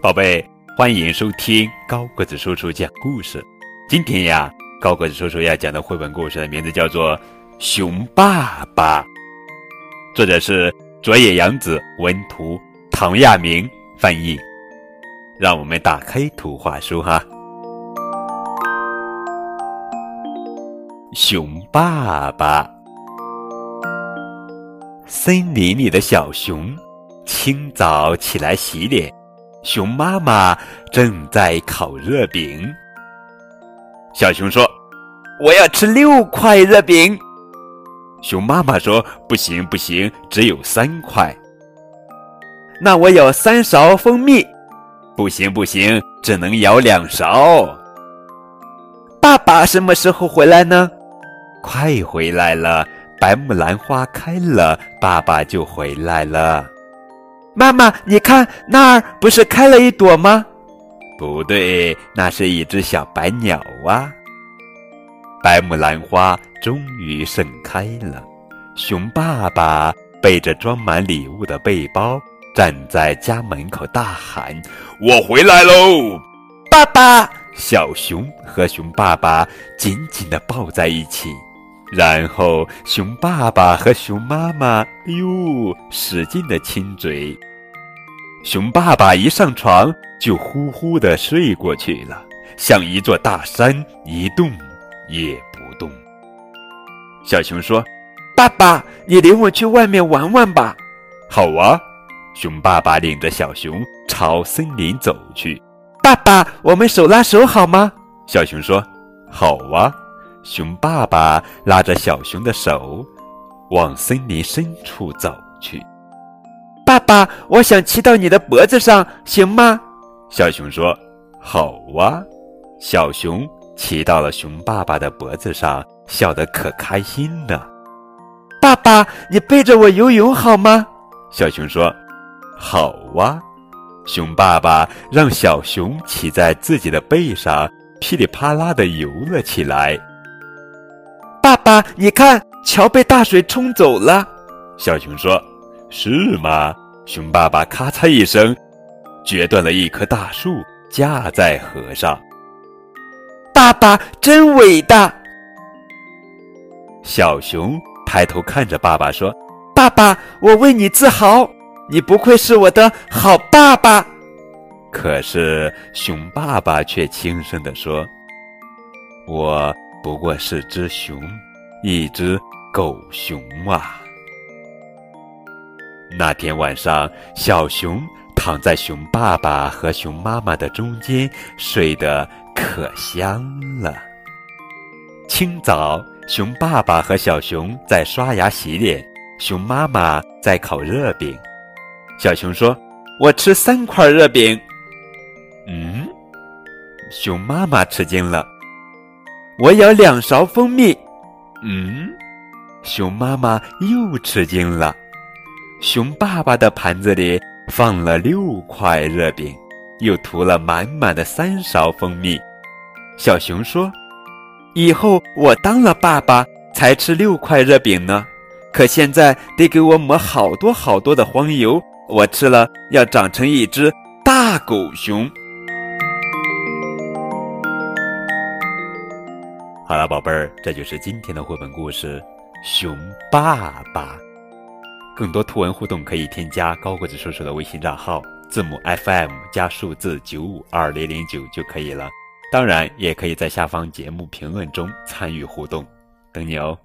宝贝，欢迎收听高个子叔叔讲故事。今天呀，高个子叔叔要讲的绘本故事的名字叫做《熊爸爸》，作者是佐野洋子，文图唐亚明翻译。让我们打开图画书哈。熊爸爸，森林里的小熊清早起来洗脸。熊妈妈正在烤热饼。小熊说：“我要吃六块热饼。”熊妈妈说：“不行，不行，只有三块。”那我有三勺蜂蜜。不行，不行，只能舀两勺。爸爸什么时候回来呢？快回来了，白木兰花开了，爸爸就回来了。妈妈，你看那儿不是开了一朵吗？不对，那是一只小白鸟啊。白木兰花终于盛开了，熊爸爸背着装满礼物的背包，站在家门口大喊：“我回来喽！”爸爸，小熊和熊爸爸紧紧地抱在一起。然后，熊爸爸和熊妈妈，哎呦，使劲的亲嘴。熊爸爸一上床就呼呼的睡过去了，像一座大山，一动也不动。小熊说：“爸爸，你领我去外面玩玩吧。”“好啊。”熊爸爸领着小熊朝森林走去。“爸爸，我们手拉手好吗？”小熊说：“好啊。”熊爸爸拉着小熊的手，往森林深处走去。爸爸，我想骑到你的脖子上，行吗？小熊说：“好啊。”小熊骑到了熊爸爸的脖子上，笑得可开心了。爸爸，你背着我游泳好吗？小熊说：“好啊。”熊爸爸让小熊骑在自己的背上，噼里啪啦地游了起来。爸爸，你看，桥被大水冲走了。小熊说。是吗？熊爸爸咔嚓一声，决断了一棵大树，架在河上。爸爸真伟大！小熊抬头看着爸爸说：“爸爸，我为你自豪，你不愧是我的好爸爸。”可是熊爸爸却轻声地说：“我不过是只熊，一只狗熊啊。”那天晚上，小熊躺在熊爸爸和熊妈妈的中间，睡得可香了。清早，熊爸爸和小熊在刷牙洗脸，熊妈妈在烤热饼。小熊说：“我吃三块热饼。”嗯，熊妈妈吃惊了。我舀两勺蜂蜜。嗯，熊妈妈又吃惊了。熊爸爸的盘子里放了六块热饼，又涂了满满的三勺蜂蜜。小熊说：“以后我当了爸爸才吃六块热饼呢，可现在得给我抹好多好多的黄油，我吃了要长成一只大狗熊。”好了，宝贝儿，这就是今天的绘本故事《熊爸爸》。更多图文互动可以添加高个子叔叔的微信账号，字母 FM 加数字九五二零零九就可以了。当然，也可以在下方节目评论中参与互动，等你哦。